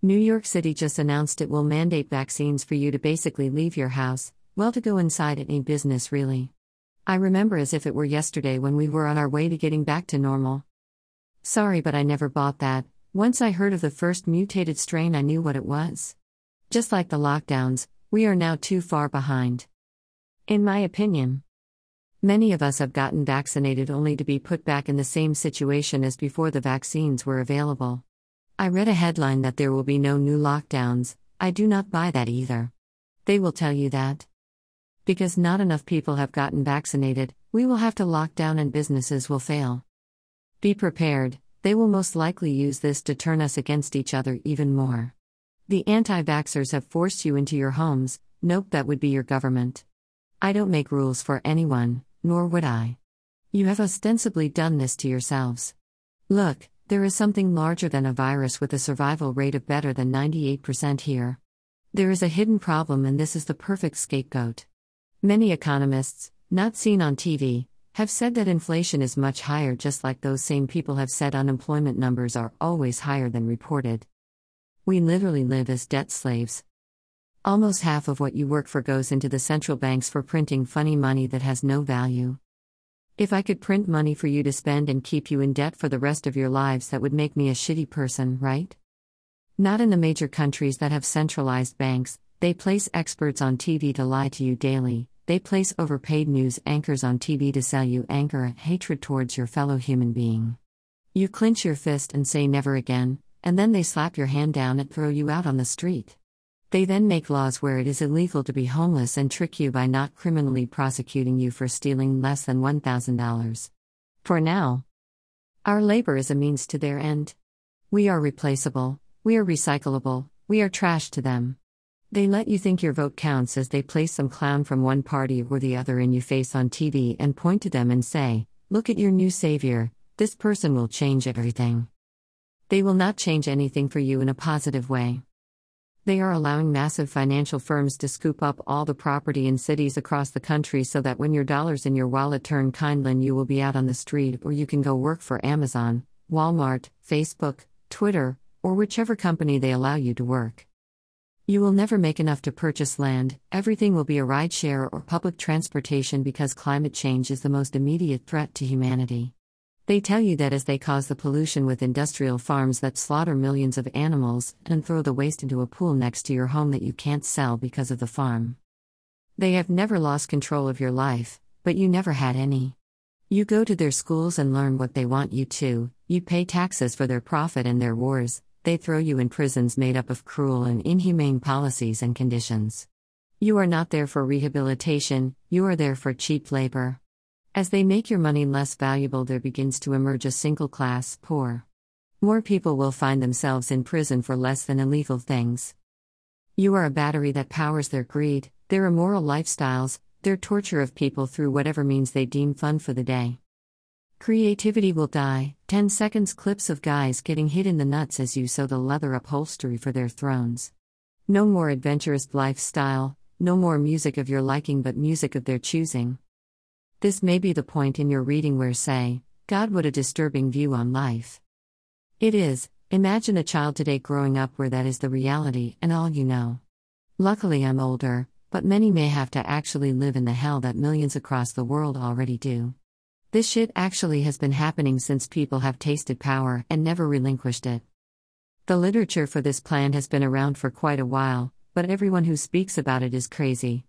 New York City just announced it will mandate vaccines for you to basically leave your house, well, to go inside any business, really. I remember as if it were yesterday when we were on our way to getting back to normal. Sorry, but I never bought that. Once I heard of the first mutated strain, I knew what it was. Just like the lockdowns, we are now too far behind. In my opinion, many of us have gotten vaccinated only to be put back in the same situation as before the vaccines were available. I read a headline that there will be no new lockdowns. I do not buy that either. They will tell you that. Because not enough people have gotten vaccinated, we will have to lock down and businesses will fail. Be prepared, they will most likely use this to turn us against each other even more. The anti vaxxers have forced you into your homes, nope, that would be your government. I don't make rules for anyone, nor would I. You have ostensibly done this to yourselves. Look, there is something larger than a virus with a survival rate of better than 98% here. There is a hidden problem, and this is the perfect scapegoat. Many economists, not seen on TV, have said that inflation is much higher, just like those same people have said unemployment numbers are always higher than reported. We literally live as debt slaves. Almost half of what you work for goes into the central banks for printing funny money that has no value. If I could print money for you to spend and keep you in debt for the rest of your lives, that would make me a shitty person, right? Not in the major countries that have centralized banks, they place experts on TV to lie to you daily, they place overpaid news anchors on TV to sell you anger hatred towards your fellow human being. You clench your fist and say never again, and then they slap your hand down and throw you out on the street. They then make laws where it is illegal to be homeless and trick you by not criminally prosecuting you for stealing less than $1,000. For now, our labor is a means to their end. We are replaceable, we are recyclable, we are trash to them. They let you think your vote counts as they place some clown from one party or the other in your face on TV and point to them and say, Look at your new savior, this person will change everything. They will not change anything for you in a positive way. They are allowing massive financial firms to scoop up all the property in cities across the country so that when your dollars in your wallet turn kindlin, you will be out on the street or you can go work for Amazon, Walmart, Facebook, Twitter, or whichever company they allow you to work. You will never make enough to purchase land, everything will be a rideshare or public transportation because climate change is the most immediate threat to humanity. They tell you that as they cause the pollution with industrial farms that slaughter millions of animals and throw the waste into a pool next to your home that you can't sell because of the farm. They have never lost control of your life, but you never had any. You go to their schools and learn what they want you to, you pay taxes for their profit and their wars, they throw you in prisons made up of cruel and inhumane policies and conditions. You are not there for rehabilitation, you are there for cheap labor. As they make your money less valuable, there begins to emerge a single class, poor. More people will find themselves in prison for less than illegal things. You are a battery that powers their greed, their immoral lifestyles, their torture of people through whatever means they deem fun for the day. Creativity will die. 10 seconds clips of guys getting hit in the nuts as you sew the leather upholstery for their thrones. No more adventurous lifestyle, no more music of your liking but music of their choosing. This may be the point in your reading where say, God, what a disturbing view on life. It is, imagine a child today growing up where that is the reality and all you know. Luckily, I'm older, but many may have to actually live in the hell that millions across the world already do. This shit actually has been happening since people have tasted power and never relinquished it. The literature for this plan has been around for quite a while, but everyone who speaks about it is crazy.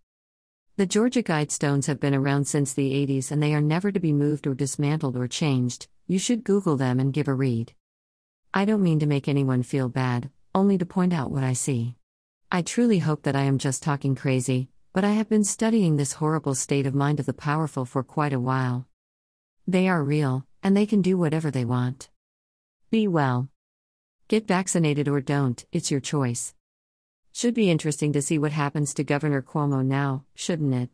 The Georgia Guidestones have been around since the 80s and they are never to be moved or dismantled or changed. You should Google them and give a read. I don't mean to make anyone feel bad, only to point out what I see. I truly hope that I am just talking crazy, but I have been studying this horrible state of mind of the powerful for quite a while. They are real, and they can do whatever they want. Be well. Get vaccinated or don't, it's your choice. Should be interesting to see what happens to Governor Cuomo now, shouldn't it?